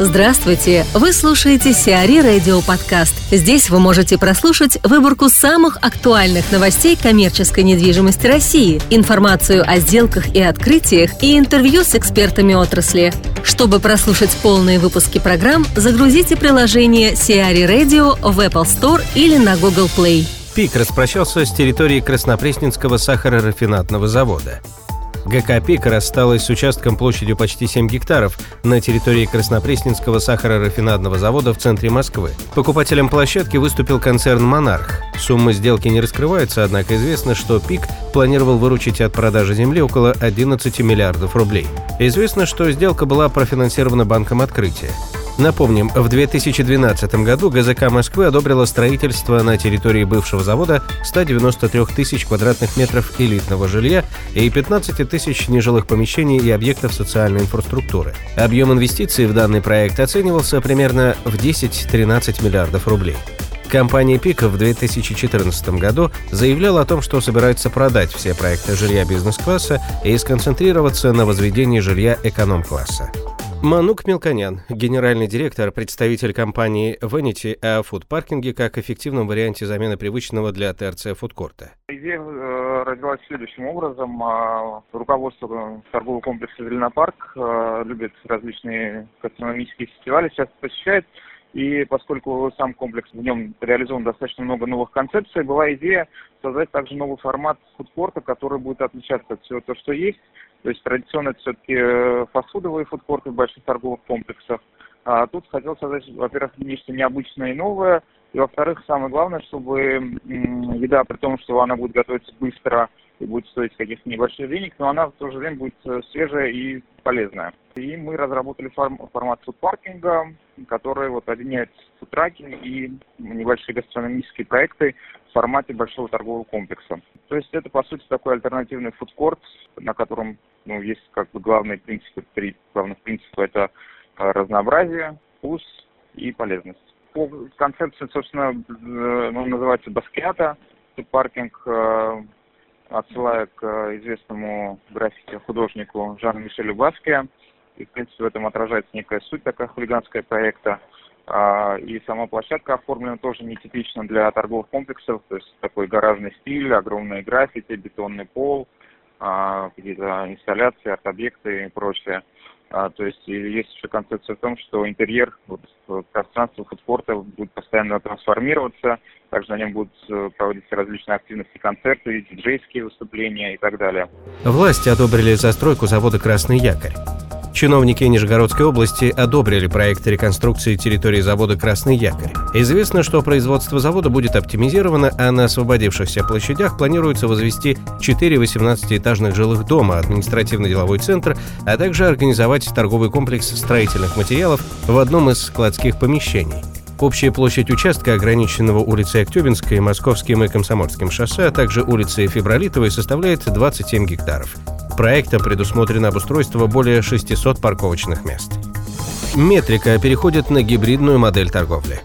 Здравствуйте! Вы слушаете Сиари Радио Подкаст. Здесь вы можете прослушать выборку самых актуальных новостей коммерческой недвижимости России, информацию о сделках и открытиях и интервью с экспертами отрасли. Чтобы прослушать полные выпуски программ, загрузите приложение Сиари Radio в Apple Store или на Google Play. ПИК распрощался с территорией Краснопресненского сахарорафинатного завода. ГК «Пик» рассталась с участком площадью почти 7 гектаров на территории Краснопресненского сахарорафинадного завода в центре Москвы. Покупателем площадки выступил концерн «Монарх». Сумма сделки не раскрывается, однако известно, что «Пик» планировал выручить от продажи земли около 11 миллиардов рублей. Известно, что сделка была профинансирована Банком Открытия. Напомним, в 2012 году ГЗК Москвы одобрила строительство на территории бывшего завода 193 тысяч квадратных метров элитного жилья и 15 тысяч нежилых помещений и объектов социальной инфраструктуры. Объем инвестиций в данный проект оценивался примерно в 10-13 миллиардов рублей. Компания «Пика» в 2014 году заявляла о том, что собирается продать все проекты жилья бизнес-класса и сконцентрироваться на возведении жилья эконом-класса. Манук Мелконян, генеральный директор, представитель компании Vanity о фудпаркинге как эффективном варианте замены привычного для ТРЦ фудкорта. Идея э, родилась следующим образом. А, руководство торгового комплекса «Зеленопарк» э, любит различные гастрономические фестивали, часто посещает. И поскольку сам комплекс, в нем реализован достаточно много новых концепций, была идея создать также новый формат фудкорта, который будет отличаться от всего того, что есть. То есть традиционно это все-таки э, фастфудовые фудкорты в больших торговых комплексах. А тут хотел создать, во-первых, нечто необычное и новое, и во-вторых, самое главное, чтобы еда, при том, что она будет готовиться быстро и будет стоить каких-то небольших денег, но она в то же время будет э, свежая и полезная. И мы разработали форм, формат фудпаркинга, который вот объединяет фудтракинг и небольшие гастрономические проекты в формате большого торгового комплекса. То есть это, по сути, такой альтернативный фудкорт, на котором ну, есть как бы главные принципы, три главных принципа. Это разнообразие, вкус и полезность. По концепции, собственно, э, ну, называется Баскета, паркинг, э, отсылая к известному граффити художнику Жану Мишелю Баске. И, в принципе, в этом отражается некая суть такая хулиганская проекта. А, и сама площадка оформлена тоже нетипично для торговых комплексов, то есть такой гаражный стиль, огромные граффити, бетонный пол – какие-то инсталляции, арт-объекты и прочее. А, то есть есть еще концепция в том, что интерьер, вот, пространство фудспорта будет постоянно трансформироваться, также на нем будут э, проводиться различные активности, концерты, диджейские выступления и так далее. Власти одобрили застройку завода «Красный якорь». Чиновники Нижегородской области одобрили проект реконструкции территории завода «Красный якорь». Известно, что производство завода будет оптимизировано, а на освободившихся площадях планируется возвести 4 18-этажных жилых дома, административно-деловой центр, а также организовать торговый комплекс строительных материалов в одном из складских помещений. Общая площадь участка, ограниченного улицей Актюбинской, Московским и Комсомольским шоссе, а также улицей Февролитовой, составляет 27 гектаров. Проектом предусмотрено обустройство более 600 парковочных мест. Метрика переходит на гибридную модель торговли.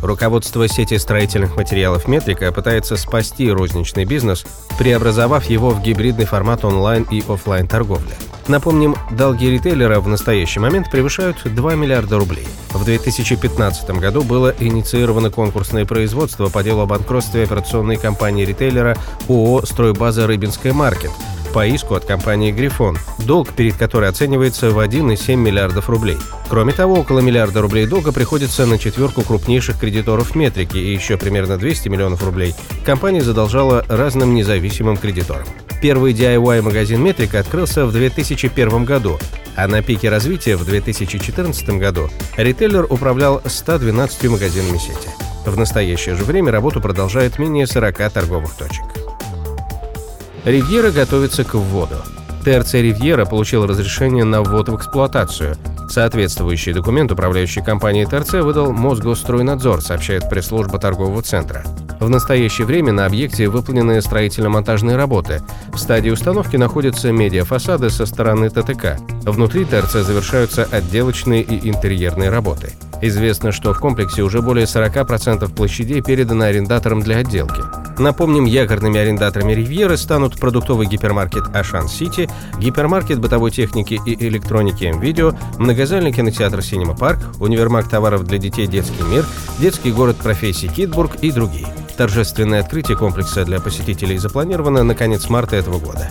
Руководство сети строительных материалов «Метрика» пытается спасти розничный бизнес, преобразовав его в гибридный формат онлайн и офлайн торговли. Напомним, долги ритейлера в настоящий момент превышают 2 миллиарда рублей. В 2015 году было инициировано конкурсное производство по делу о банкротстве операционной компании ритейлера ООО «Стройбаза Рыбинская маркет», по иску от компании «Грифон», долг перед которой оценивается в 1,7 миллиардов рублей. Кроме того, около миллиарда рублей долга приходится на четверку крупнейших кредиторов «Метрики» и еще примерно 200 миллионов рублей компания задолжала разным независимым кредиторам. Первый DIY-магазин «Метрика» открылся в 2001 году, а на пике развития в 2014 году ритейлер управлял 112 магазинами сети. В настоящее же время работу продолжает менее 40 торговых точек. Ривьера готовится к вводу. ТРЦ «Ривьера» получил разрешение на ввод в эксплуатацию. Соответствующий документ управляющей компании ТРЦ выдал Мосгосстройнадзор, сообщает пресс-служба торгового центра. В настоящее время на объекте выполнены строительно-монтажные работы. В стадии установки находятся медиафасады со стороны ТТК. Внутри ТРЦ завершаются отделочные и интерьерные работы. Известно, что в комплексе уже более 40% площадей передано арендаторам для отделки. Напомним, якорными арендаторами «Ривьеры» станут продуктовый гипермаркет «Ашан Сити», гипермаркет бытовой техники и электроники «М-Видео», многозальный кинотеатр «Синема Парк», универмаг товаров для детей «Детский мир», детский город профессий «Китбург» и другие. Торжественное открытие комплекса для посетителей запланировано на конец марта этого года.